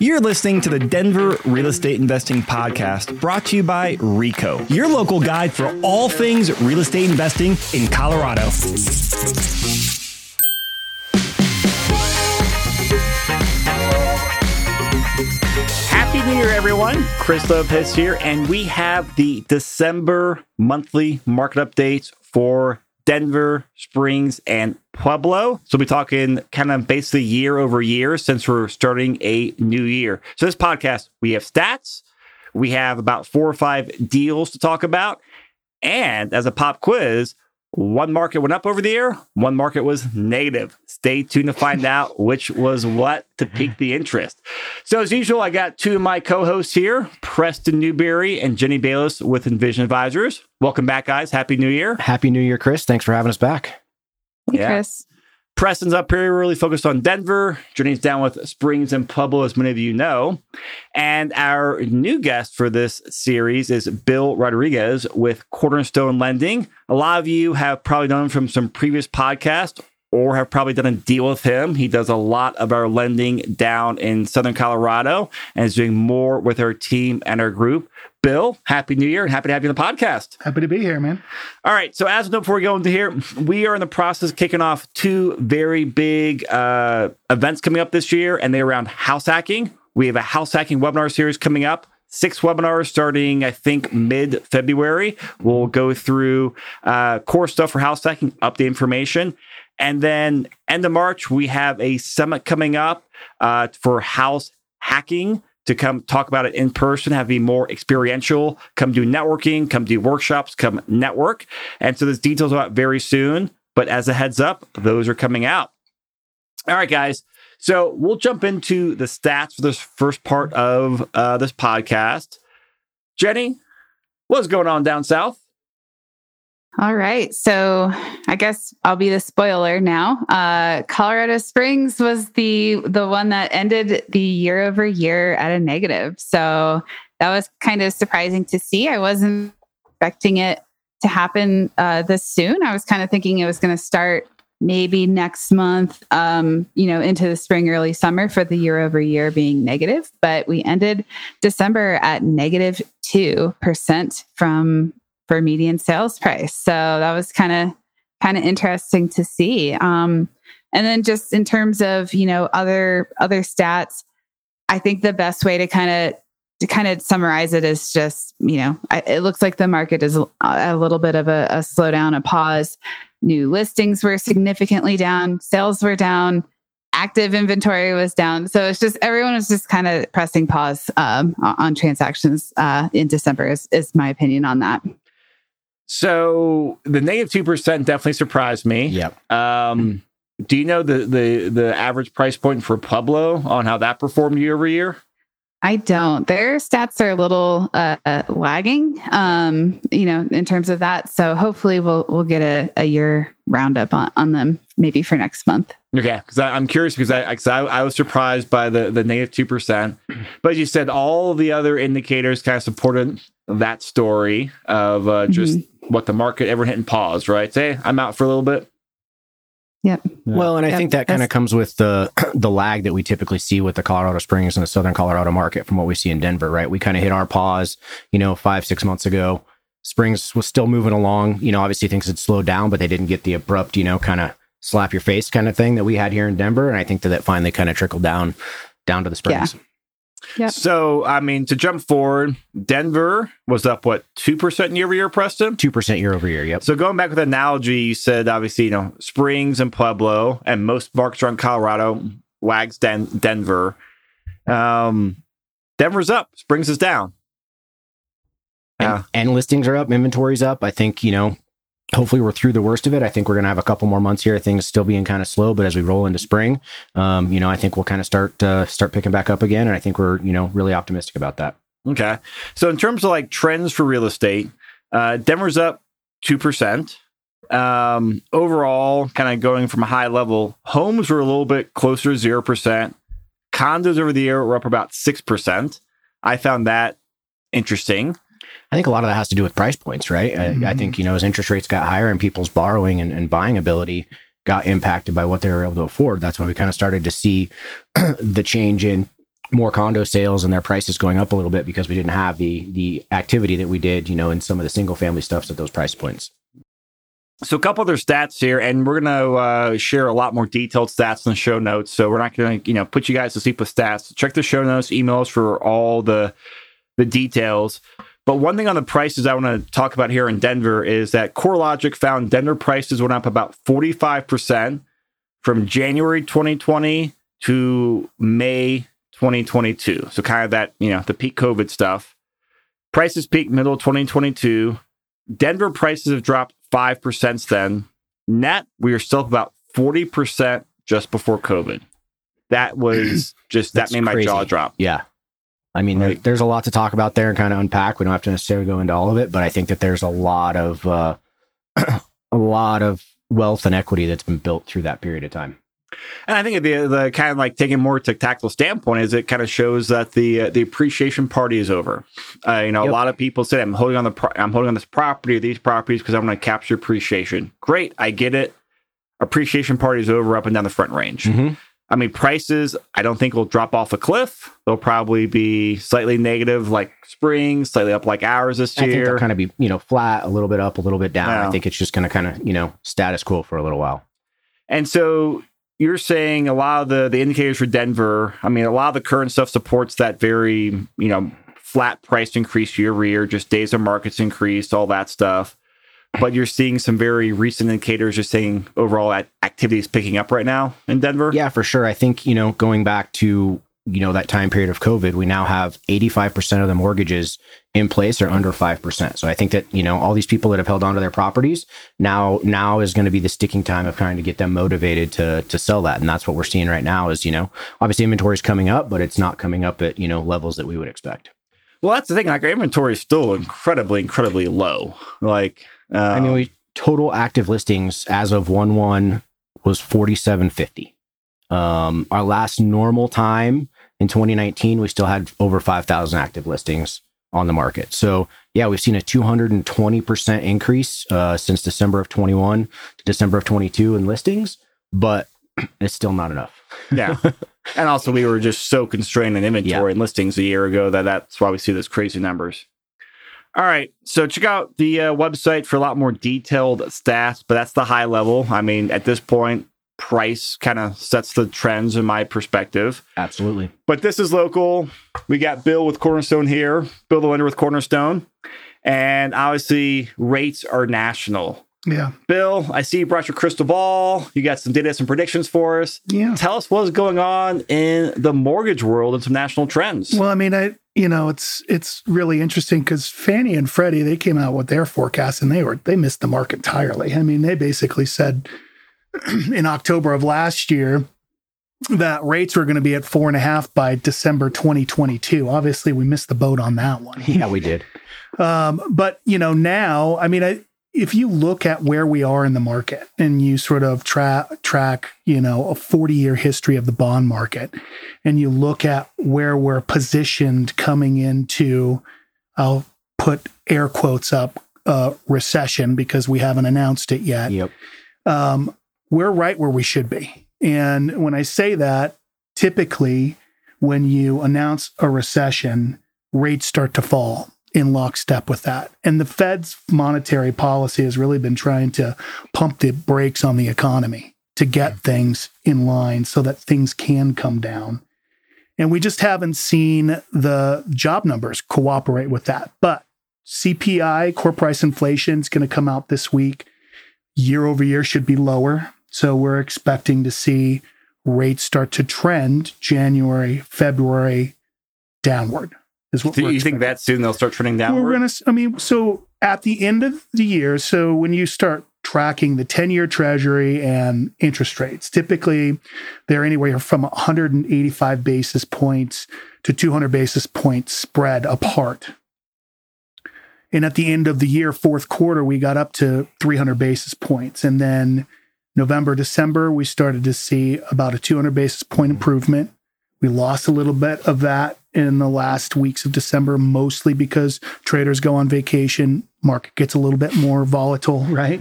You're listening to the Denver Real Estate Investing Podcast brought to you by REICO, your local guide for all things real estate investing in Colorado. Happy New Year, everyone. Chris Lopez here, and we have the December monthly market updates for Denver, Springs, and Pueblo. So we'll be talking kind of basically year over year since we're starting a new year. So this podcast, we have stats, we have about four or five deals to talk about, and as a pop quiz, one market went up over the year, one market was negative. Stay tuned to find out which was what to pique the interest. So, as usual, I got two of my co hosts here Preston Newberry and Jenny Bayless with Envision Advisors. Welcome back, guys. Happy New Year. Happy New Year, Chris. Thanks for having us back. Hey, yeah. Chris. Preston's up here really focused on Denver. Jenny's down with Springs and Pueblo, as many of you know. And our new guest for this series is Bill Rodriguez with Cornerstone Lending. A lot of you have probably known him from some previous podcasts or have probably done a deal with him. He does a lot of our lending down in Southern Colorado and is doing more with our team and our group. Bill, happy new year and happy to have you on the podcast. Happy to be here, man. All right. So, as before we go into here, we are in the process of kicking off two very big uh, events coming up this year, and they're around house hacking. We have a house hacking webinar series coming up six webinars starting, I think, mid February. We'll go through uh, core stuff for house hacking, update information. And then end of March, we have a summit coming up uh, for house hacking to come talk about it in person, have be more experiential, come do networking, come do workshops, come network. And so there's details about very soon. But as a heads up, those are coming out. All right, guys. So we'll jump into the stats for this first part of uh, this podcast. Jenny, what's going on down south? All right. So I guess I'll be the spoiler now. Uh, Colorado Springs was the the one that ended the year over year at a negative. So that was kind of surprising to see. I wasn't expecting it to happen uh, this soon. I was kind of thinking it was going to start maybe next month, um, you know, into the spring, early summer for the year over year being negative. But we ended December at negative 2% from for median sales price. So that was kind of kind of interesting to see. Um, and then just in terms of you know other other stats, I think the best way to kind of to kind of summarize it is just you know I, it looks like the market is a, a little bit of a, a slowdown, a pause. New listings were significantly down, sales were down, active inventory was down. So it's just everyone was just kind of pressing pause um, on transactions uh, in December. Is, is my opinion on that. So the negative two percent definitely surprised me. Yep. Um, do you know the the the average price point for Pueblo on how that performed year over year? I don't. Their stats are a little uh, uh, lagging, um, you know, in terms of that. So hopefully we'll we'll get a, a year roundup on, on them maybe for next month. Okay, because I'm curious because I, I, I was surprised by the the negative two percent, but you said all the other indicators kind of supported that story of uh, just mm-hmm. what the market everyone hitting pause, right? Say I'm out for a little bit. Yep. Well, and I yep. think that kind of comes with the the lag that we typically see with the Colorado Springs and the Southern Colorado market from what we see in Denver, right? We kind of hit our pause, you know, five six months ago. Springs was still moving along. You know, obviously things had slowed down, but they didn't get the abrupt, you know, kind of slap your face kind of thing that we had here in Denver. And I think that that finally kind of trickled down down to the Springs. Yeah. Yep. So, I mean, to jump forward, Denver was up what two percent year over year, Preston. Two percent year over year. Yep. So going back with analogy, you said obviously you know Springs and Pueblo, and most markets around Colorado wags Den- Denver. Um, Denver's up, Springs is down. And, uh, and listings are up, inventory's up. I think you know hopefully we're through the worst of it. I think we're going to have a couple more months here. Things still being kind of slow, but as we roll into spring, um, you know, I think we'll kind of start uh, start picking back up again, and I think we're you know really optimistic about that. Okay, so in terms of like trends for real estate, uh, Denver's up two percent. Um, overall, kind of going from a high level, homes were a little bit closer to zero percent. Condos over the year were up about six percent. I found that interesting. I think a lot of that has to do with price points, right? Mm-hmm. I, I, think, you know, as interest rates got higher and people's borrowing and, and buying ability got impacted by what they were able to afford, that's when we kind of started to see the change in more condo sales and their prices going up a little bit because we didn't have the the activity that we did, you know, in some of the single family stuffs at those price points. So a couple other stats here, and we're gonna uh, share a lot more detailed stats in the show notes. So we're not gonna, you know, put you guys to sleep with stats. Check the show notes, emails for all the the details. But one thing on the prices I want to talk about here in Denver is that CoreLogic found Denver prices went up about forty five percent from January 2020 to May 2022. So kind of that, you know, the peak COVID stuff. Prices peaked middle of 2022. Denver prices have dropped 5% since then. Net, we are still about 40% just before COVID. That was just, that made my crazy. jaw drop. Yeah. I mean, there, there's a lot to talk about there and kind of unpack. We don't have to necessarily go into all of it, but I think that there's a lot of uh, a lot of wealth and equity that's been built through that period of time. And I think the the kind of like taking more to tactical standpoint is it kind of shows that the uh, the appreciation party is over. Uh, you know, Yep. a lot of people say I'm holding on the pro- I'm holding on this property or these properties because I'm going to capture appreciation. Great, I get it. Appreciation party is over up and down the front range. Mhm. I mean, prices I don't think will drop off a cliff. They'll probably be slightly negative like spring, slightly up like ours this I think year. they'll kind of be, you know, flat, a little bit up, a little bit down. Yeah. I think it's just going to kind of, you know, status quo for a little while. And so you're saying a lot of the the indicators for Denver. I mean, a lot of the current stuff supports that very you know flat price increase year over year, just days of markets increased, all that stuff. But you're seeing some very recent indicators just saying overall that activity is picking up right now in Denver. Yeah, for sure. I think, you know, going back to, you know, that time period of COVID, we now have 85% of the mortgages in place are under 5%. So I think that, you know, all these people that have held onto their properties now, now is going to be the sticking time of trying to get them motivated to, to sell that. And that's what we're seeing right now is, you know, obviously inventory is coming up, but it's not coming up at, you know, levels that we would expect. Well, that's the thing. Like our inventory is still incredibly, incredibly low. Like, uh, I mean, we total active listings as of 1 1 was 4750. Um, our last normal time in 2019, we still had over 5,000 active listings on the market. So, yeah, we've seen a 220% increase uh, since December of 21 to December of 22 in listings, but it's still not enough. yeah. and also, we were just so constrained in inventory and listings a year ago that that's why we see those crazy numbers. All right. So check out the uh, website for a lot more detailed stats, but that's the high level. I mean, at this point, price kind of sets the trends in my perspective. Absolutely. But this is local. We got Bill with Cornerstone here, Bill the lender with Cornerstone. And obviously, rates are national. Yeah. Bill, I see you brought your crystal ball. You got some data, some predictions for us. Yeah. Tell us what's going on in the mortgage world and some national trends. Well, I mean, I you know, it's it's really interesting because Fannie and Freddie they came out with their forecast and they were they missed the mark entirely. I mean, they basically said in October of last year that rates were going to be at four and a half by December 2022. Obviously, we missed the boat on that one. Yeah, we did. Um, but you know, now, I mean, I, if you look at where we are in the market and you sort of tra- track, you know, a 40 year history of the bond market, and you look at where we're positioned coming into, I'll put air quotes up, uh, recession because we haven't announced it yet Yep. um, we're right where we should be. And when I say that, typically when you announce a recession, rates start to fall in lockstep with that. And the Fed's monetary policy has really been trying to pump the brakes on the economy to get things in line so that things can come down. And we just haven't seen the job numbers cooperate with that. But CPI, core price inflation, is going to come out this week year over year should be lower. So we're expecting to see rates start to trend January, February downward. Is what Do you think that soon they'll start trending down? We're gonna. I mean, so at the end of the year, so when you start tracking the ten-year Treasury and interest rates, typically they're anywhere from 185 basis points to 200 basis points spread apart. And at the end of the year, fourth quarter, we got up to 300 basis points, and then November, December, we started to see about a 200 basis point improvement. We lost a little bit of that in the last weeks of December, mostly because traders go on vacation, market gets a little bit more volatile, right?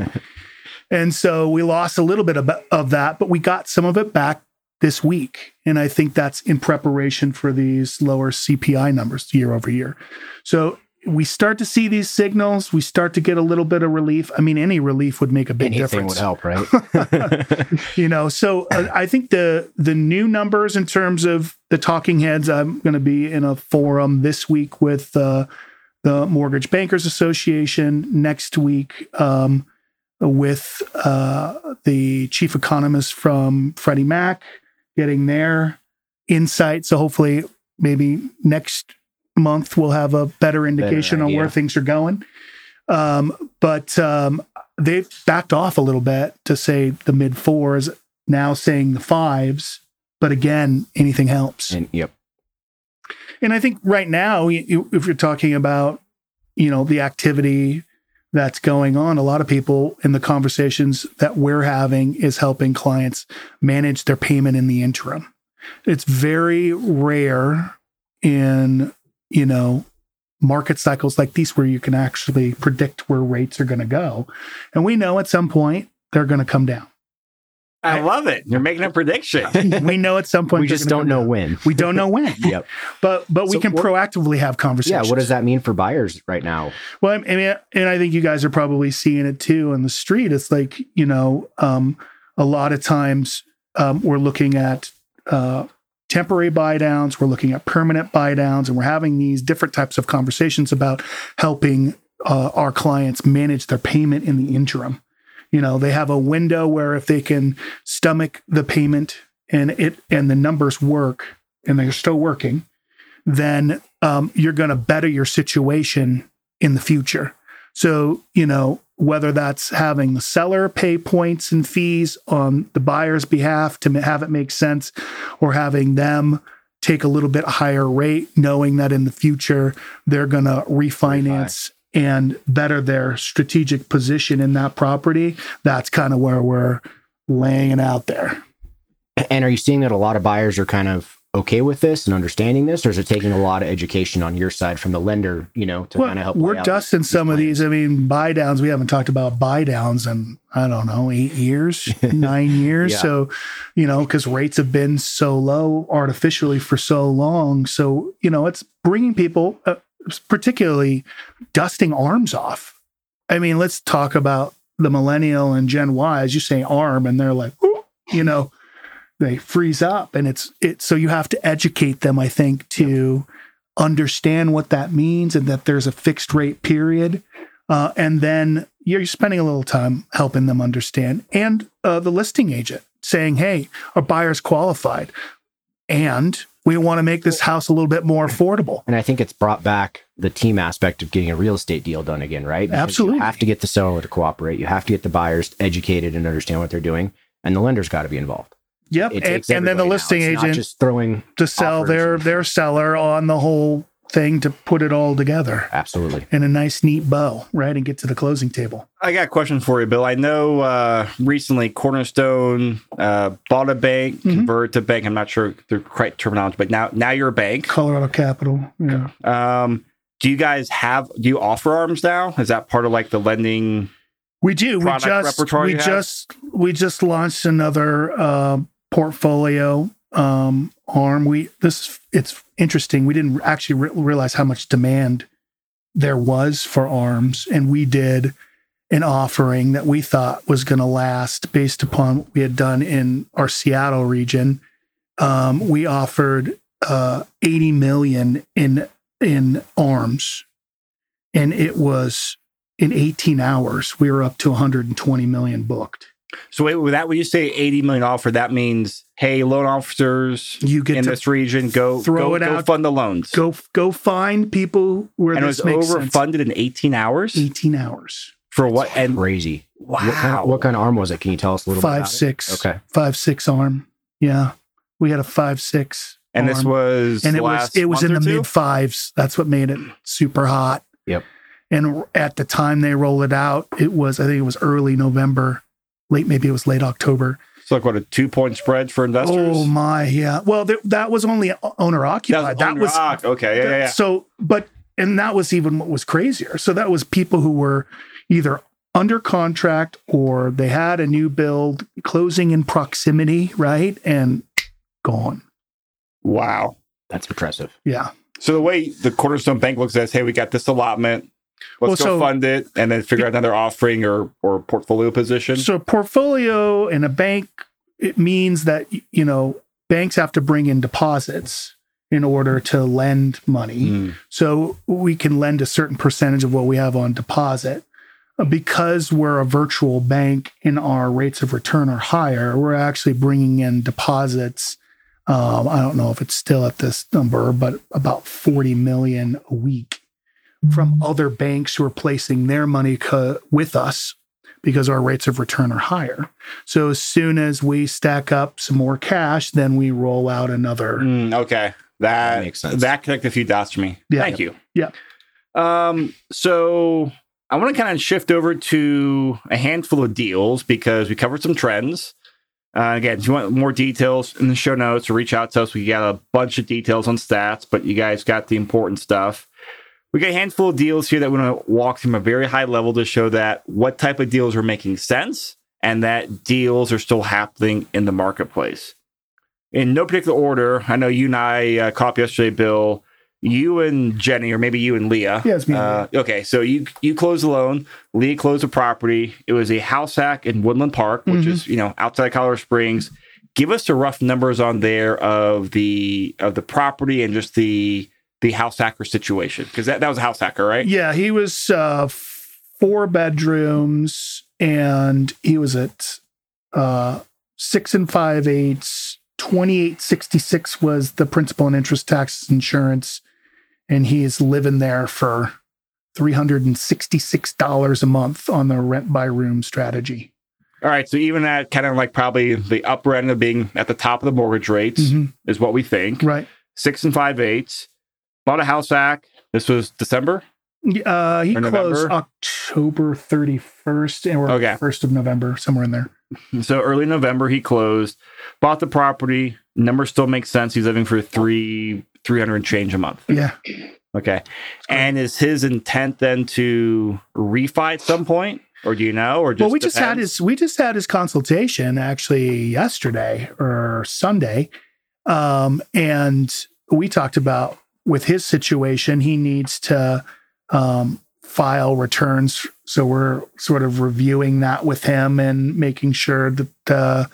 and so we lost a little bit of, of that, but we got some of it back this week. And I think that's in preparation for these lower CPI numbers year over year. So we start to see these signals. We start to get a little bit of relief. I mean, any relief would make a big Anything difference. would help, right? you know, so uh, I think the the new numbers in terms of the talking heads. I'm going to be in a forum this week with uh, the Mortgage Bankers Association. Next week um, with uh, the chief economist from Freddie Mac, getting their insight. So hopefully, maybe next month we'll have a better indication on where things are going. Um, but um, they've backed off a little bit to say the mid fours, now saying the fives. But again, anything helps. and yep. And I think right now, if you're talking about, you know, the activity that's going on, a lot of people in the conversations that we're having is helping clients manage their payment in the interim. It's very rare in, you know, market cycles like these where you can actually predict where rates are going to go. And we know at some point they're going to come down. I love it. You're making a prediction. We know at some point We just don't know down. when. We don't know when. Yep. But but we So can what- proactively have conversations. Yeah. conversations. What does that mean for buyers right now? Well, I mean, and I think you guys are probably seeing it too on the street. It's like you know, um, a lot of times um, we're looking at uh, temporary buy downs, we're looking at permanent buy downs, and we're having these different types of conversations about helping uh, our clients manage their payment in the interim. You know, they have a window where if they can stomach the payment and it and the numbers work and they're still working, then um, you're going to better your situation in the future. So, you know, whether that's having the seller pay points and fees on the buyer's behalf to have it make sense, or having them take a little bit higher rate, knowing that in the future they're going to refinance and better their strategic position in that property, that's kind of where we're laying it out there. And are you seeing that a lot of buyers are kind of okay with this and understanding this, or is it taking a lot of education on your side from the lender, you know, to Well, kind of help? we're dusting some of these. I mean, buy downs. We haven't talked about buy downs in I don't know eight years, nine years. Yeah. So, you know, because rates have been so low artificially for so long. So, you know, it's bringing people, uh, particularly dusting arms off. I mean, let's talk about the millennial and Gen Y. As you say, arm, and they're like, you know, they freeze up, and it's it. So you have to educate them, I think, to understand what that means and that there's a fixed rate period. Uh, and then you're spending a little time helping them understand. And uh, the listing agent saying, hey, our buyer's qualified. And we want to make this house a little bit more affordable. And I think it's brought back the team aspect of getting a real estate deal done again, right? Because Absolutely. You have to get the seller to cooperate. You have to get the buyers educated and understand what they're doing. And the lender's got to be involved. Yep. And, and then the everybody now. listing It's agent just throwing to sell their, and- their seller on the whole thing to put it all together absolutely. in a nice, neat bow, right? And get to the closing table. I got questions for you, Bill. I know uh, recently Cornerstone uh, bought a bank, Mhm. converted to bank. I'm not sure the correct terminology, but now now you're a bank. Colorado Capital. Yeah. Um, do you guys have? Do you offer arms now? Is that part of like the lending? We do. We just we just we just launched another uh, portfolio um, arm. We this it's interesting. We didn't actually re- realize how much demand there was for arms, and we did an offering that we thought was going to last based upon what we had done in our Seattle region. Um, we offered uh, 80 million in in arms, and it was in 18 hours we were up to 120 million booked. So wait, with that when you say 80 million offer, that means hey, loan officers You get in this region, go throw go, it go out. fund the loans. go go find people where and it this was makes sense. overfunded in 18 hours 18 hours, for what? And Crazy. wow, What kind, of, what kind of arm was it? Can you tell us a little bit? five about it? six, Okay. five six arm. Yeah, we had a five six, and this was and it was it was in the two? mid fives. That's what made it super hot. Yep. And at the time they rolled it out, it was I think it was early November, late maybe it was late October. So like what a two point spread for investors. Oh my, yeah. Well, there, that was only owner occupied. That owner was okay, yeah, yeah, yeah. So, but and that was even what was crazier. So that was people who were either under contract or they had a new build closing in proximity, right? And gone. Wow. That's impressive. Yeah. So the way the Cornerstone Bank looks at it is, hey, we got this allotment. Let's Well, go so- fund it and then figure out another offering or or portfolio position. So portfolio in a bank, it means that you know banks have to bring in deposits in order to lend money. Mm. So we can lend a certain percentage of what we have on deposit. Uh, Because we're a virtual bank and our rates of return are higher, we're actually bringing in deposits. Um, I don't know if it's still at this number, but about 40 million a week from other banks who are placing their money co- with us because our rates of return are higher. So as soon as we stack up some more cash, then we roll out another. Mm, okay. That, That makes sense. That connected a few dots for me. Yeah. Thank you. Yeah. Um, so I want to kind of shift over to a handful of deals because we covered some trends. Uh, again, if you want more details in the show notes or reach out to us, we got a bunch of details on stats, but you guys got the important stuff. We got a handful of deals here that we're going to walk from a very high level to show that what type of deals are making sense and that deals are still happening in the marketplace. In no particular order, I know you and I uh, caught up yesterday, Bill. You and Jenny, or maybe you and Leah. Yeah, it's me Uh, okay, so you you closed the loan. Leah closed the property. It was a house hack in Woodland Park, which Mhm. is you know outside of Colorado Springs. Give us the rough numbers on there of the of the property and just the the house hacker situation because that, that was a house hacker, right? Yeah, he was uh, four bedrooms and he was at uh, six and five eighths. 2866 was the principal and interest taxes insurance. And he is living there for $366 a month on the rent by room strategy. All right, so even at kind of like probably the upper end of being at the top of the mortgage rates Mhm. is what we think. Right. Six and five eighths. Bought a house hack. This was December. Uh, he closed? October 31st or Okay. 1st of November, somewhere in there. So early November he closed, bought the property. Number still makes sense. He's living for three three hundred change a month. Yeah. Okay. And is his intent then to refi at some point? Or do you know? Or just well, we just had his we just had his consultation actually yesterday or Sunday, um, and we talked about with his situation, he needs to um, file returns. So we're sort of reviewing that with him and making sure that uh,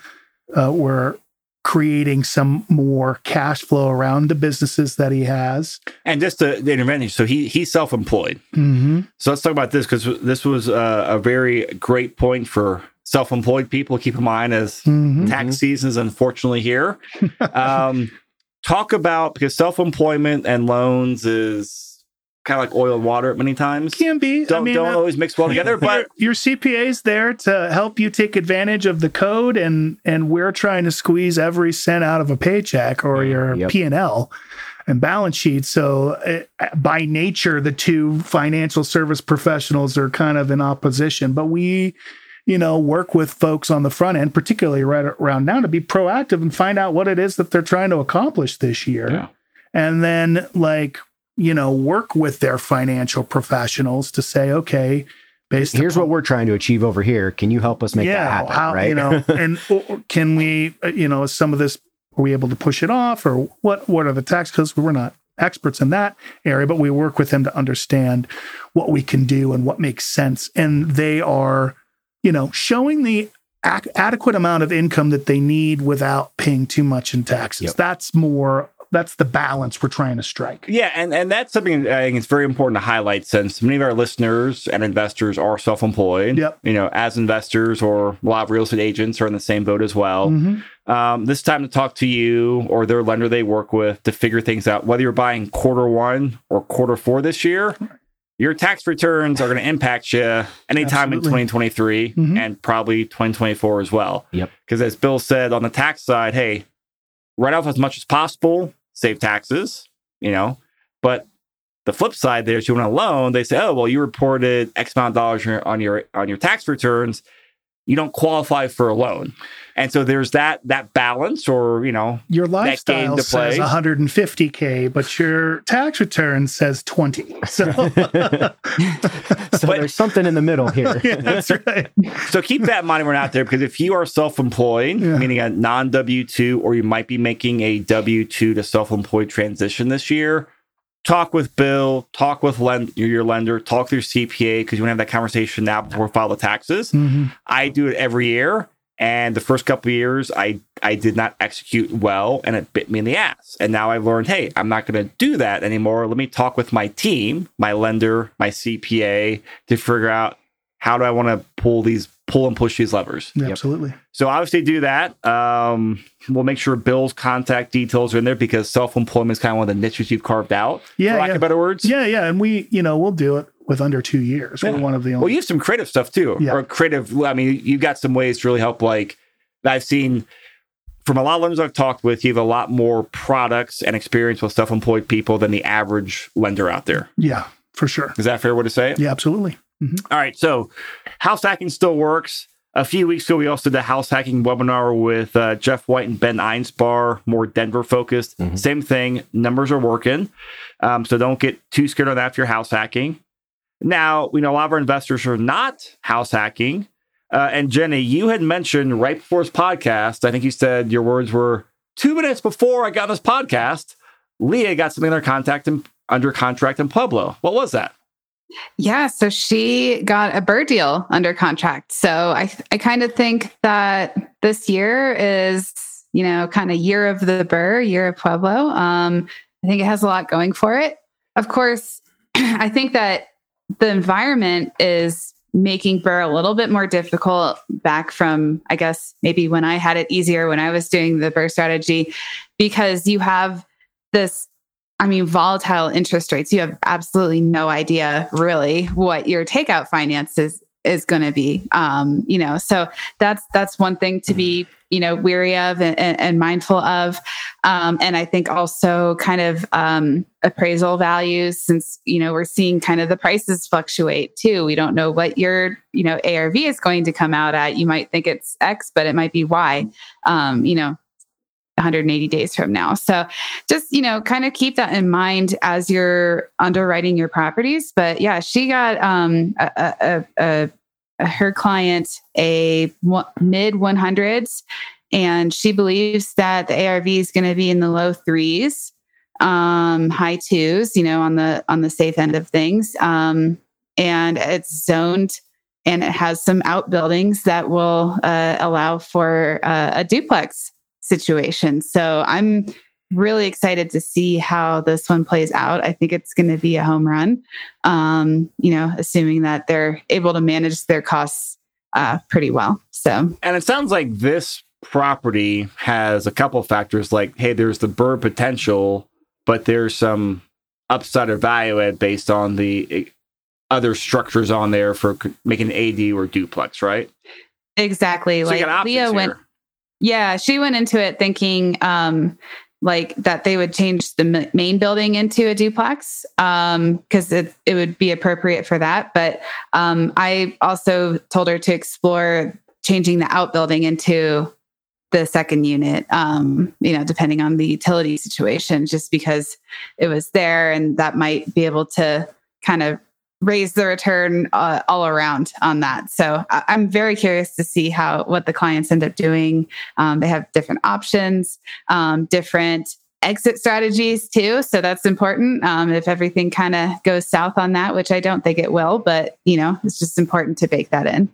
uh, we're creating some more cash flow around the businesses that he has. and just the, the intervention. So he he's self employed. Mm-hmm. So let's talk about this because this was a, a very great point for self-employed people. Keep in mind as Mm-hmm. tax season is unfortunately here. um, talk about because self-employment and loans is kind of like oil and water at many times. Can be. Don't I mean, don't uh, always mix well together, but your, your CPA is there to help you take advantage of the code, and and we're trying to squeeze every cent out of a paycheck or your Yep. P and balance sheet. So uh, by nature, the two financial service professionals are kind of in opposition, but we. You know, work with folks on the front end, particularly right around now, to be proactive and find out what it is that they're trying to accomplish this year Yeah. and then like you know work with their financial professionals to say okay based Here's upon- what we're trying to achieve over here. Can you help us make that happen? how, right? you know and or can we uh, you know is some of this are we able to push it off or what what are the tax codes we're not experts in that area but we work with them to understand what we can do and what makes sense and they are you know showing the ac- adequate amount of income that they need without paying too much in taxes Yep. that's more that's the balance we're trying to strike Yeah, and, and that's something I think it's very important to highlight since many of our listeners and investors are self-employed. Yep. You know, as investors or a lot of real estate agents are in the same boat as well. Mhm. Um, this time to talk to you or their lender they work with to figure things out. Whether you're buying quarter one or quarter four this year, your tax returns are going to impact you anytime Absolutely. in 2023 Mhm. and probably 2024 as well. Yep. Because as Bill said on the tax side, hey, write off as much as possible, save taxes, you know, but the flip side there is you want a loan, they say, oh, well, you reported X amount of dollars on your on your, on your tax returns. You don't qualify for a loan. And so there's that that balance, or you know, Your game lifestyle to says play. 150k, but your tax return says 20. So So But- there's something in the middle here. yeah, that's right. so keep that in mind when we're out there because if you are self-employed, Yeah. meaning a non W two, or you might be making a W two to self-employed transition this year, talk with Bill, talk with lend- your lender, talk with your CPA because you want to have that conversation now before file the taxes. Mhm. I do it every year. And the first couple of years, I I did not execute well, and it bit me in the ass. And now I've learned, hey, I'm not going to do that anymore. Let me talk with my team, my lender, my CPA, to figure out how do I want to pull these pull and push these levers. Yeah, Absolutely. So obviously do that. Um, we'll make sure Bill's contact details are in there because self-employment is kind of one of the niches you've carved out. Yeah, for lack yeah. of better words. Yeah, yeah. And we, you know, we'll do it with under two years. Yeah. We're one of the Well, only. you have some creative stuff too, Yeah. or creative. I mean, you've got some ways to really help. Like I've seen from a lot of lenders I've talked with, you have a lot more products and experience with self-employed people than the average lender out there. yeah, for sure. Is that fair way to say it? Yeah, absolutely. All right. So house hacking still works. A few weeks ago, we also did a house hacking webinar with uh, Jeff White and Ben Einspar, more Denver focused. Mhm. Same thing. Numbers are working. Um, so don't get too scared of that if you're house hacking. Now, we know a lot of our investors are not house hacking. Uh, and Jenny, you had mentioned right before this podcast, I think you said your words were two minutes before I got this podcast, Leah got something under contact in, under contract in Pueblo. What was that? Yeah, so she got a burr deal under contract. So I I kind of think that this year is, you know, kind of year of the burr, year of Pueblo. Um, I think it has a lot going for it. Of course, I think that the environment is making burr a little bit more difficult back from, I guess, maybe when I had it easier when I was doing the burr strategy, because you have this I mean, volatile interest rates, you have absolutely no idea really what your takeout finance is is going to be. Um, you know, so that's that's one thing to be, you know, weary of and, and, mindful of. Um, and I think also kind of um, appraisal values, since you know we're seeing kind of the prices fluctuate too. We don't know what your you know ARV is going to come out at. You might think it's X, but it might be Y. Um, you know, 180 days from now. So just, you know, kind of keep that in mind as you're underwriting your properties. But yeah, she got um a, a, a, her client a mid 100s and she believes that the ARV is going to be in the low 3s um high 2s, you know, on the on the safe end of things. Um and it's zoned and it has some outbuildings that will uh, allow for uh, a duplex situation. So I'm really excited to see how this one plays out. I think it's going to be a home run. Um, you know, assuming that they're able to manage their costs uh, pretty well. So And it sounds like this property has a couple of factors like, hey, there's the burr potential, but there's some upside or value add based on the eh, other structures on there for making an AD or duplex, right? exactly, So you like Leah here. went. Yeah, she went into it thinking um, like that they would change the main building into a duplex because it, it would be appropriate for that. But um, I also told her to explore changing the outbuilding into the second unit, um, you know, depending on the utility situation, just because it was there and that might be able to kind of raise the return uh, all around on that. So I- I'm very curious to see how what the clients end up doing. Um, they have different options, um, different exit strategies too. So that's important. Um, if everything kind of goes south on that, which I don't think it will, but you know, it's just important to bake that in.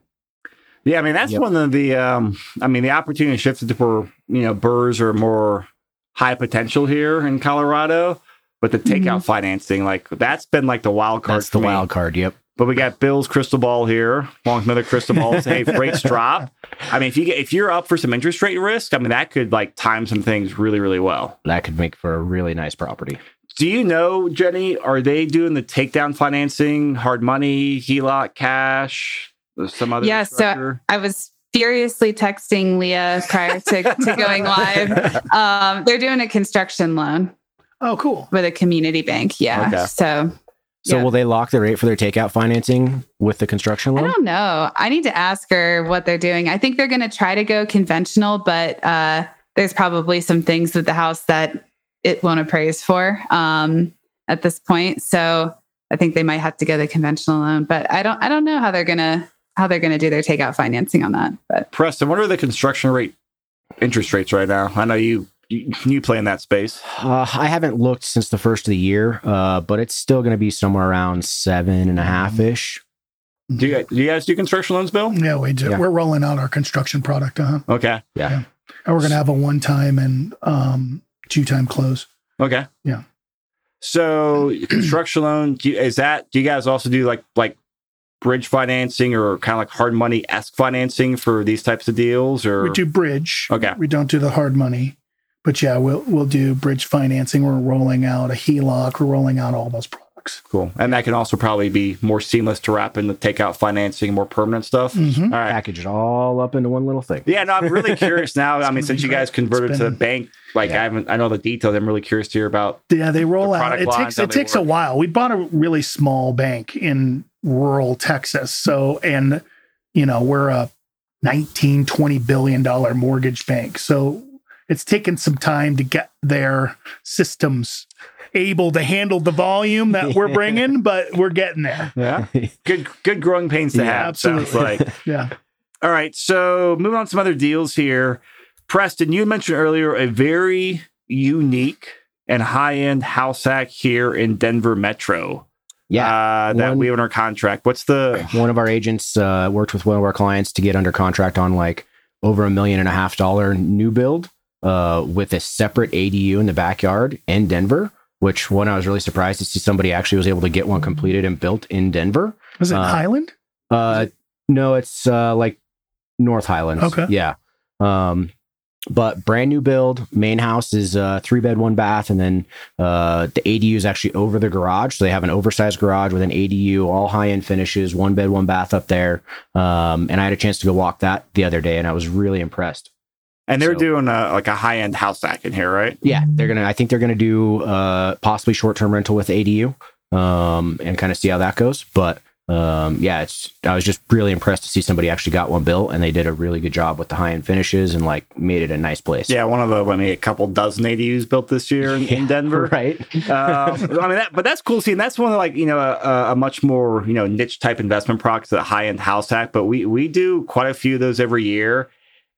Yeah, I mean that's Yep. one of the. Um, I mean the opportunity shifted to where you know burrs are more high potential here in Colorado, but the takeout financing like that's been like the wild card. That's the me. wild card. Yep. But we got Bill's crystal ball here, along with another crystal ball. Say, if rates drop. I mean, if you get if you're up for some interest rate risk, I mean that could like time some things really, really well. That could make for a really nice property. Do you know, Jenny? Are they doing the takeout financing, hard money, HELOC, cash, some other? Yeah, so- I was furiously texting Leah prior to, to going live. Um, they're doing a construction loan Oh, cool. with a community bank. Yeah. Okay. So So Yeah. will they lock the rate for their takeout financing with the construction loan? I don't know. I need to ask her what they're doing. I think they're going to try to go conventional, but uh, there's probably some things with the house that it won't appraise for um, at this point. So I think they might have to go the conventional loan, but I don't. I don't know how they're gonna how they're gonna do their takeout financing on that. But Preston, what are the construction rate interest rates right now? I know you you, you play in that space. Uh, I haven't looked since the first of the year, uh, but it's still going to be somewhere around seven and a half ish. Do you, do you guys do construction loans, Bill? Yeah, we do. Yeah. We're rolling out our construction product, uh-huh. Okay. and we're going to have a one-time and um, two-time close. Okay. Yeah. So construction loan do you, is that? Do you guys also do like like bridge financing or kind of like hard money esque financing for these types of deals? Or We do bridge. Okay. We don't do the hard money, but yeah, we'll we'll do bridge financing. We're rolling out a HELOC. We're rolling out all those products. cool, and that can also probably be more seamless to wrap in the takeout financing, more permanent stuff. Mhm. All right. Package it all up into one little thing. Yeah, no, I'm really curious now. I mean, since you guys converted It's to the bank, like Yeah. I haven't, I know the details. I'm really curious to hear about. Yeah, they roll The out. It lines, takes it they takes a while. We bought a really small bank in rural Texas. So and you know, we're a 19 20 billion dollar mortgage bank. So it's taken some time to get their systems able to handle the volume that we're bringing, but we're getting there. Yeah, good, good growing pains to Yeah, have. Sounds absolutely. like. Yeah. All right, so moving on to some other deals here. Preston, you mentioned earlier a very unique and high-end house hack here in Denver Metro. Yeah. uh, that one- we have in our contract. What's the? one of our agents uh, worked with one of our clients to get under contract on like over a million and a half dollar new build uh, with a separate ADU in the backyard in Denver. Which one I was really surprised to see somebody actually was able to get one completed and built in Denver. Was it Uh, Highland? Uh, no, it's uh, like North Highlands. Okay. Yeah. Um, but brand new build. Main house is uh, three bed, one bath, and then uh, the ADU is actually over the garage. So they have an oversized garage with an ADU, all high end finishes, one bed, one bath up there. Um, and I had a chance to go walk that the other day, and I was really impressed. And they're So- doing a, like a high-end house hack in here, right? Yeah, they're gonna. I think they're gonna do uh, possibly short term rental with ADU, um, and kind of see how that goes. But um, yeah, it's. I was just really impressed to see somebody actually got one built, and they did a really good job with the high end finishes and like made it a nice place. Yeah, one of the, I mean, a couple dozen ADUs built this year in, in Denver. right? um, I mean, that, but that's cool. See, and that's one of like you know a, a much more you know niche type investment products, a high end house hack. But we we do quite a few of those every year,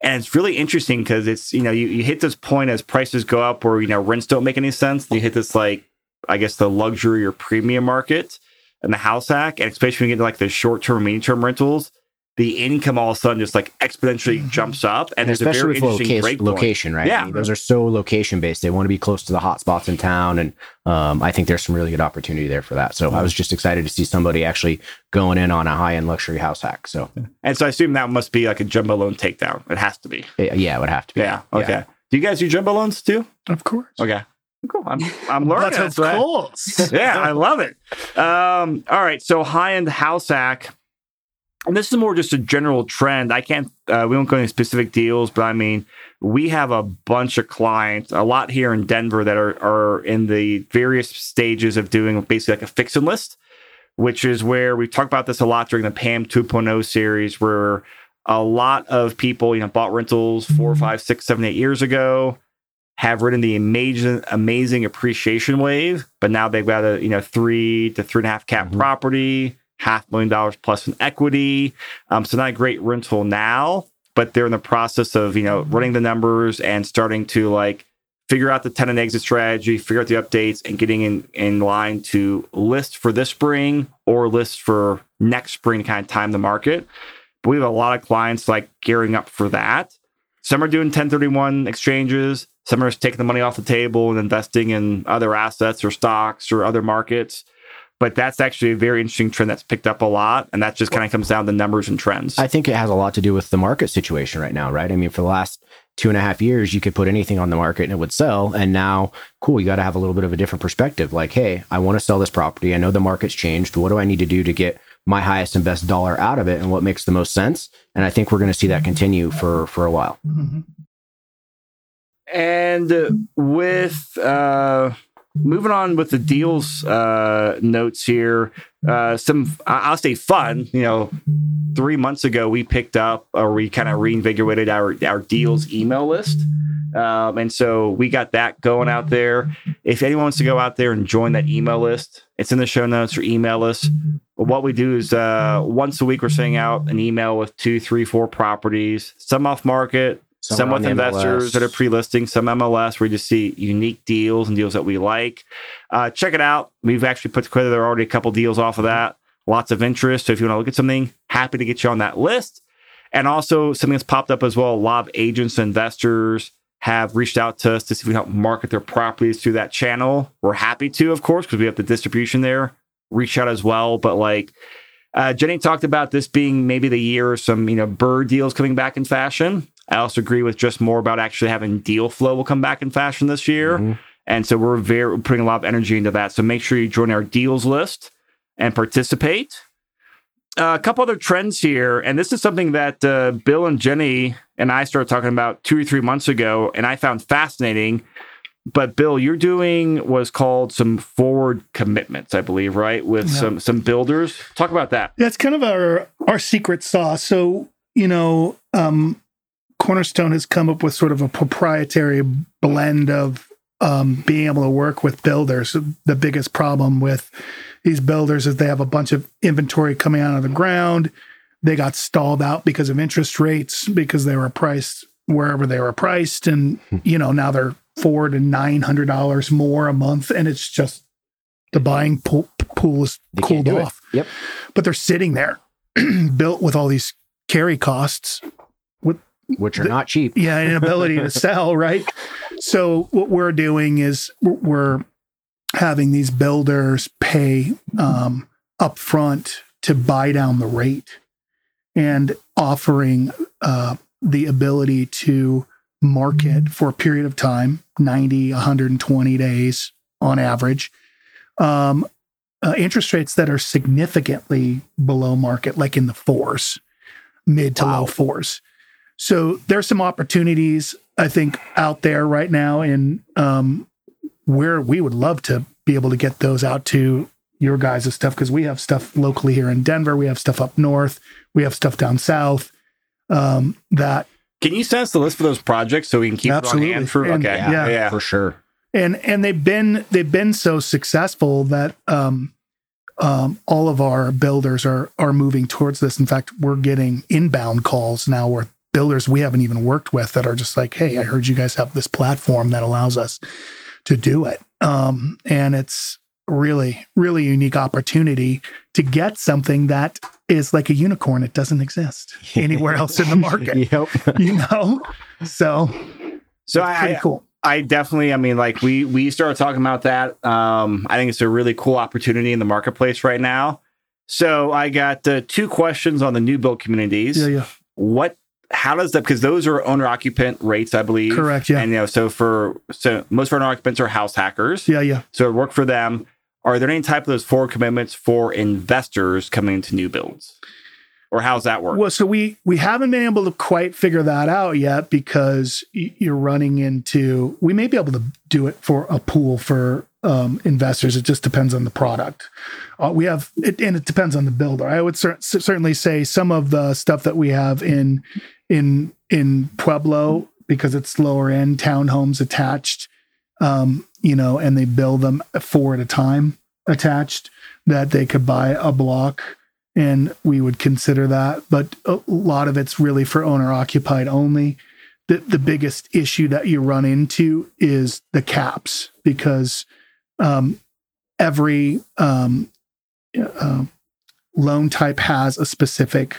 and it's really interesting because it's you know you, you hit this point as prices go up where you know rents don't make any sense. You hit this like I guess the luxury or premium market and the house hack, and especially when you get to like the short term, medium term rentals. The income all of a sudden just like exponentially Mhm. jumps up, and there's a very with interesting location, break location, right? Yeah. I mean, those are so location based. They want to be close to the hot spots in town, and um, I think there's some really good opportunity there for that. So I was just excited to see somebody actually going in on a high end luxury house hack. So And so I assume that must be like a jumbo loan takedown. It has to be. yeah, it would have to be. Yeah. Okay. Do you guys do jumbo loans too? Of course. Okay. Cool. I'm I'm learning. That's That's right. cool. yeah, I love it. Um, all right. So high end house hack. And this is more just a general trend. I can't, uh, we won't go into specific deals, but I mean, we have a bunch of clients, a lot here in Denver that are, are in the various stages of doing basically like a fix and list, which is where we talked about this a lot during the PAM 2.0 series, where a lot of people, you know, bought rentals four, five, six, seven, eight years ago, have ridden the amazing, amazing appreciation wave, but now they've got a you know three to three and a half cap Mhm. property, half million dollars plus in equity. Um, so not a great rental now, but they're in the process of you know running the numbers and starting to like figure out the tenant exit strategy, figure out the updates, and getting in in line to list for this spring or list for next spring to kind of time the market. But we have a lot of clients like gearing up for that. Some are doing 1031 exchanges. Some are just taking the money off the table and investing in other assets or stocks or other markets. But that's actually a very interesting trend that's picked up a lot. And that just kind of comes down to numbers and trends. I think it has a lot to do with the market situation right now, right? I mean, for the last two and a half years, you could put anything on the market and it would sell. And now, cool, you got to have a little bit of a different perspective. Like, hey, I want to sell this property. I know the market's changed. What do I need to do to get my highest and best dollar out of it and what makes the most sense? And I think we're going to see that continue for for a while. Mhm. And uh, with uh, moving on with the deals uh, notes here. Uh, some I'll say fun. You know, three months ago we picked up or we kind of reinvigorated our our deals email list. Um, and so we got that going out there. If anyone wants to go out there and join that email list, it's in the show notes or email us. What we do is uh, once a week we're sending out an email with two, three, four properties, some off market, Some some, with investors MLS. that are pre-listing, some MLS where you just see unique deals and deals that we like. Uh, check it out. We've actually put together there are already a couple deals off of that. Lots of interest. So if you want to look at something, happy to get you on that list. And also something that's popped up as well. A lot of agents and investors have reached out to us to see if we can help market their properties through that channel. We're happy to, of course, because we have the distribution there. Reach out as well. But like uh, Jenny talked about this being maybe the year of some, you know, burr deals coming back in fashion. I also agree with just more about actually having deal flow will come back in fashion this year. Mhm. And so we're very we're putting a lot of energy into that. So make sure you join our deals list and participate. Uh, a couple other trends here, and this is something that uh, Bill and Jenny and I started talking about two or three months ago, and I found fascinating. But Bill, you're doing what's called some forward commitments, I believe, right? With Yeah. some some builders. Talk about that. That's kind of our our secret sauce. So you know, um, Cornerstone has come up with sort of a proprietary blend of um, being able to work with builders. The biggest problem with these builders is they have a bunch of inventory coming out of the ground. They got stalled out because of interest rates because they were priced wherever they were priced, and you know now they're four to nine hundred dollars more a month, and it's just the buying pool, pool is They cooled can't it. off Yep. but they're sitting there built with all these carry costs Which are not cheap. yeah inability to sell right? So what we're doing is we're having these builders pay um, up front to buy down the rate and offering uh, the ability to market for a period of time 90 120 days on average. Um, uh, interest rates that are significantly below market like in the fours mid to low fours so there's some opportunities I think out there right now, and um, where we would love to be able to get those out to your guys' stuff because we have stuff locally here in Denver, we have stuff up north, we have stuff down south. Um, that Can you send us the list for those projects so we can keep Absolutely. it on hand for? And- okay, yeah. yeah. For sure. and and they've been they've been so successful that um, um, all of our builders are are moving towards this. In fact, we're getting inbound calls now where builders we haven't even worked with that are just like, "Hey, I heard you guys have this platform that allows us to do it," um, and it's really really unique opportunity to get something that is like a unicorn. It doesn't exist anywhere else in the market, Yep. you know. So So pretty I, cool. I definitely, I mean, like we we started talking about that. Um, I think it's a really cool opportunity in the marketplace right now. So I got uh, two questions on the new build communities. Yeah, yeah, What, how does that? Because those are owner occupant rates, I believe. correct. Yeah, And you know, so for so most of our owner occupants are house hackers. yeah, yeah. So it worked for them. Are there any type of those forward commitments for investors coming into new builds, or how's that work? Well, so we we haven't been able to quite figure that out yet because you're running into. We may be able to do it for a pool for um, investors. It just depends on the product. Uh, we have, it, and it depends on the builder. I would cer- certainly say some of the stuff that we have in in in Pueblo because it's lower end townhomes attached, um, you know, and they build them four at a time attached that they could buy a block and we would consider that. But a lot of it's really for owner occupied only. The, the biggest issue that you run into is the caps because um, every um, uh, loan type has a specific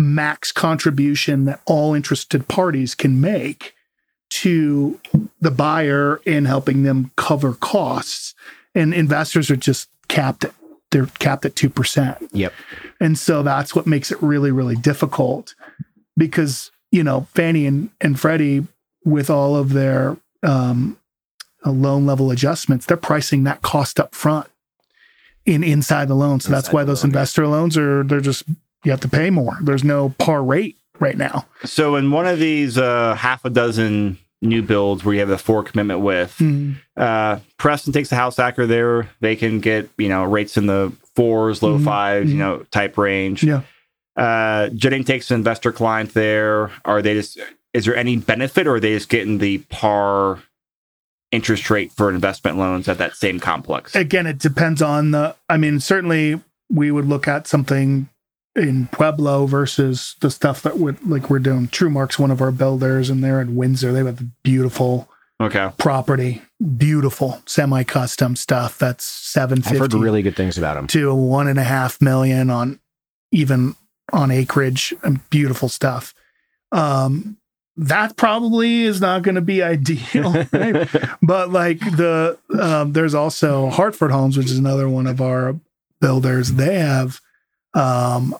max contribution that all interested parties can make to the buyer in helping them cover costs. And investors are just capped at they're capped at 2%. Yep. And so that's what makes it really, really difficult because, you know, Fannie and, and Freddie, with all of their um, uh, loan level adjustments, they're pricing that cost up front in inside the loan. So that's why those loan, yeah. investor loans are, they're just, you have to pay more. There's no par rate right now. So in one of these uh, half a dozen new builds where you have the four commitment with. Mhm. Uh, Preston takes the house hacker there. They can get you know rates in the fours, low Mhm. fives, you Mhm. know type range. Yeah. Uh, Jennings takes an investor client there. Are they just? Is there any benefit, or are they just getting the par interest rate for investment loans at that same complex? Again, it depends on the. I mean, certainly we would look at something in Pueblo versus the stuff that would like we're doing. TrueMark's one of our builders, and they're in Windsor. They have a beautiful Okay. property, beautiful semi-custom stuff. That's seven I've heard really good things about them. to one and a half million on even on acreage and beautiful stuff. Um, that probably is not going to be ideal, right? but like the um, there's also Hartford Homes, which is another one of our builders. They have um,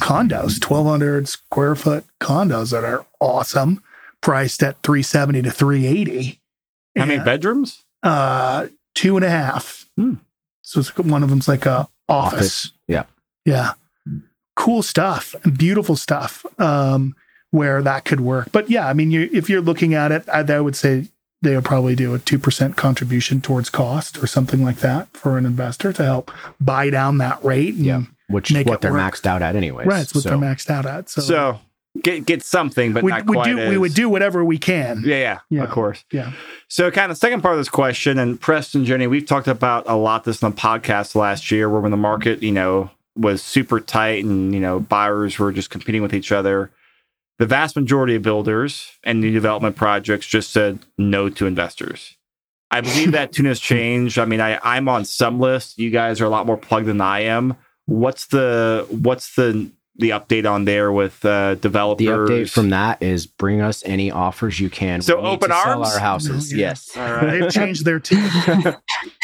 condos, 1,200 square foot condos that are awesome, priced at 370 to 380. How many bedrooms? Uh, two and a half. Hmm. So it's, one of them's like a office. Office. Yeah. Yeah. Cool stuff. Beautiful stuff. Um, where that could work. But yeah, I mean, you, if you're looking at it, I, I would say they would probably do a 2% contribution towards cost or something like that for an investor to help buy down that rate. and- Yeah. Which Make what they're work. maxed out at anyways. Right. It's what So- they're maxed out at. So, So, get get something, but we, not we quite. do, we would do whatever we can. Yeah, yeah, Yeah. of course. Yeah. So, kind of second part of this question, and Preston, Jenny, we've talked about a lot this on the podcast last year, where when the market, you know, was super tight and you know buyers were just competing with each other, the vast majority of builders and new development projects just said no to investors. I believe that tune has changed. I mean, I, I'm on some lists. You guys are a lot more plugged than I am. What's the what's the the update on there with uh, The update from that is bring us any offers you can. So We need open to sell our houses. Oh, yeah. Yes. All right. They've changed their tune.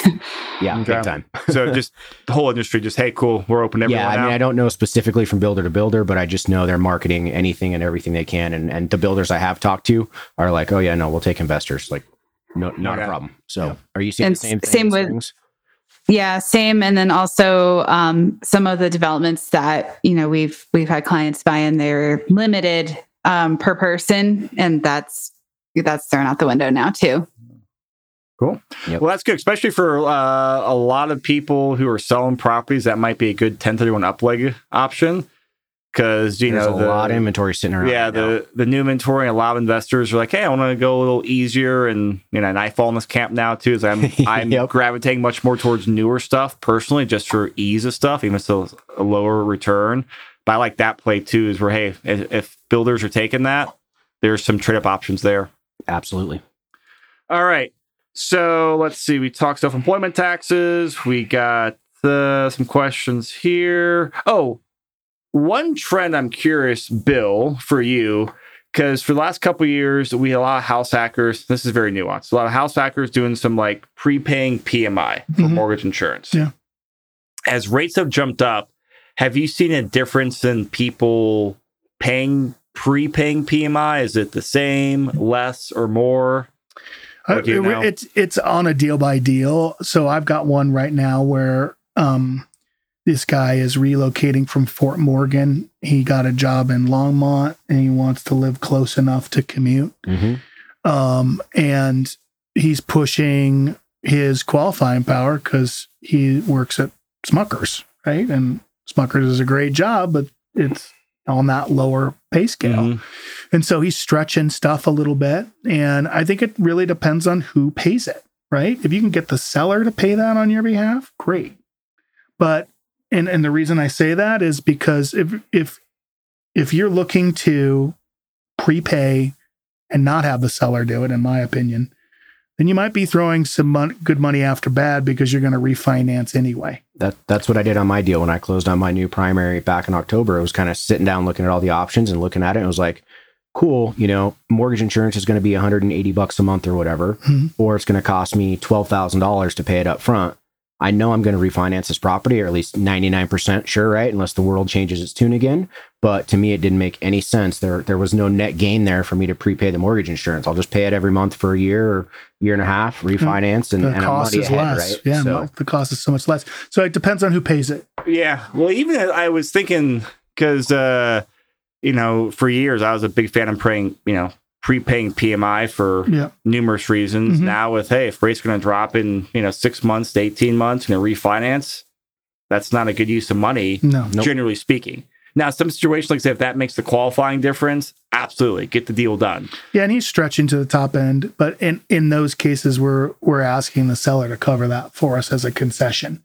Yeah. Okay. Big time. so just the whole industry, just hey, cool, we're open to everyone Yeah, I now. mean, I don't know specifically from builder to builder, but I just know they're marketing anything and everything they can. And and the builders I have talked to are like, oh yeah, no, we'll take investors. Like, no, not Okay. a problem. So, are you seeing And the same thing? same with- Springs? Yeah, same. And then also um, some of the developments that you know we've we've had clients buy in. They're limited um, per person, and that's that's thrown out the window now too. Cool. Well, that's good, especially for uh, a lot of people who are selling properties. That might be a good 1031 upleg option because you There's know a the, lot of inventory sitting around. yeah right the the new inventory. A lot of investors are like, hey, I want to go a little easier, and you know, and I fall in this camp now too. Is I'm I'm Yep. gravitating much more towards newer stuff personally, just for ease of stuff, even if it's a lower return. But I like that play too. Is where hey, if, if builders are taking that, there's some trade up options there. absolutely. All right. So let's see. We talked self employment taxes. We got uh, some questions here. Oh, one trend I'm curious, Bill, for you, because for the last couple of years, we had a lot of house hackers. This is very nuanced. A lot of house hackers doing some like prepaying PMI for Mhm. mortgage insurance. Yeah. As rates have jumped up, have you seen a difference in people paying prepaying PMI? Is it the same, less, or more? What do you Uh, know? It's it's on a deal by deal. So I've got one right now where um, this guy is relocating from Fort Morgan. He got a job in Longmont, and he wants to live close enough to commute. hmm Um, and he's pushing his qualifying power because he works at Smuckers, right? And Smuckers is a great job, but it's on that lower pay scale. Mhm. And so he's stretching stuff a little bit. And I think it really depends on who pays it, right? If you can get the seller to pay that on your behalf, great. But and and the reason I say that is because if if if you're looking to prepay and not have the seller do it, in my opinion, then you might be throwing some mon- good money after bad because you're going to refinance anyway. That that's what I did on my deal when I closed on my new primary back in October. It was kind of sitting down, looking at all the options and looking at it. And it was like, cool, you know, mortgage insurance is going to be 180 bucks a month or whatever, Mhm. or it's going to cost me twelve thousand dollars to pay it up front. I know I'm going to refinance this property, or at least 99% sure, right? Unless the world changes its tune again. But to me, it didn't make any sense. There, there was no net gain there for me to prepay the mortgage insurance. I'll just pay it every month for a year or year and a half, refinance, and, The and I'm cost is ahead, less. right? Yeah, So- the cost is so much less. So it depends on who pays it. Yeah. Well, even I was thinking because uh, you know for years I was a big fan of praying, you know, prepaying PMI for Yeah. numerous reasons. Mhm. Now with hey, if rates are going to drop in you know six months to eighteen months, going to refinance, that's not a good use of money, No. Nope. generally speaking. Now, some situations like say if that makes the qualifying difference, absolutely get the deal done. Yeah, and he's stretching to the top end, but in in those cases, we're we're asking the seller to cover that for us as a concession,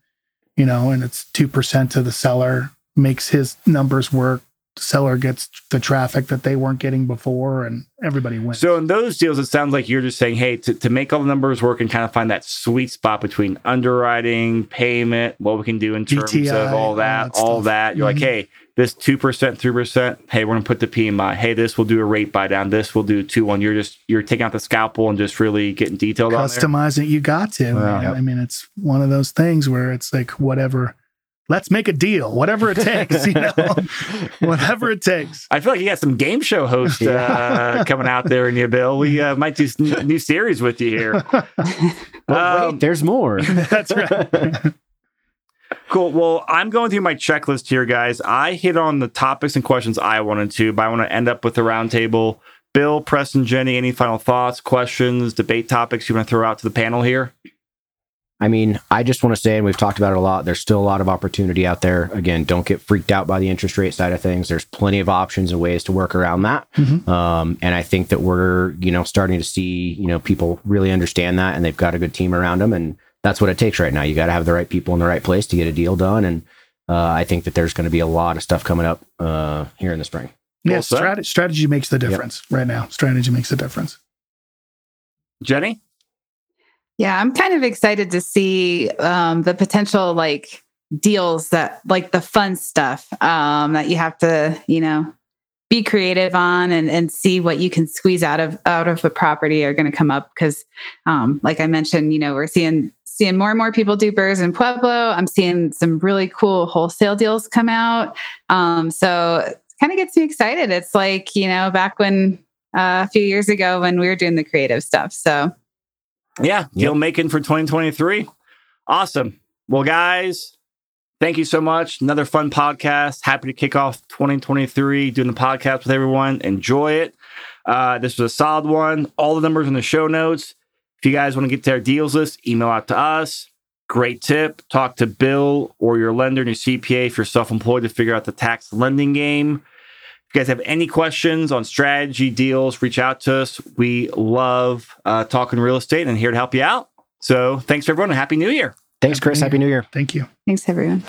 you know, and it's two percent to the seller makes his numbers work. The seller gets the traffic that they weren't getting before, and everybody wins. So in those deals, it sounds like you're just saying, hey, to, to make all the numbers work and kind of find that sweet spot between underwriting, payment, what we can do in terms DTI, of all that, all that all that. You're like, Mhm. hey, this two percent, three percent. Hey, we're gonna put the PMI. Hey, this will do a rate buy down. This will do two one. You're just you're taking out the scalpel and just really getting detailed on there. customize it, you got to. Yeah. I mean, it's one of those things where it's like whatever. Let's make a deal, whatever it takes, you know, whatever it takes. I feel like you got some game show host uh, coming out there in you, Bill. We uh, might do some new series with you here. But Um, wait, there's more. That's right. Cool. Well, I'm going through my checklist here, guys. I hit on the topics and questions I wanted to, but I want to end up with the roundtable. Bill, Preston, Jenny, any final thoughts, questions, debate topics you want to throw out to the panel here? I mean, I just want to say, and we've talked about it a lot, there's still a lot of opportunity out there. Again, don't get freaked out by the interest rate side of things. There's plenty of options and ways to work around that. Mhm. Um, and I think that we're, you know, starting to see, you know, people really understand that and they've got a good team around them. And that's what it takes right now. You got to have the right people in the right place to get a deal done. And uh, I think that there's going to be a lot of stuff coming up uh, here in the spring. Yeah, Well strat- strategy makes the difference right now. Strategy makes the difference. Jenny? Yeah, I'm kind of excited to see um, the potential like deals that like the fun stuff um, that you have to, you know, be creative on and, and see what you can squeeze out of out of a property are going to come up because, um, like I mentioned, you know, we're seeing seeing more and more people do burrs in Pueblo. I'm seeing some really cool wholesale deals come out. Um, so kind of gets me excited. It's like you know back when uh, a few years ago when we were doing the creative stuff. So Yeah, deal making for 2023. Awesome. Well, guys, thank you so much. Another fun podcast. Happy to kick off 2023 doing the podcast with everyone. Enjoy it. Uh, this was a solid one. All the numbers in the show notes. If you guys want to get to our deals list, email out to us. Great tip. Talk to Bill or your lender and your CPA if you're self employed to figure out the tax lending game. If you guys have any questions on strategy deals, reach out to us. We love uh, talking real estate and here to help you out. So thanks everyone and Happy New Year. Thanks, Chris. Happy New Year. Thank you. thanks everyone.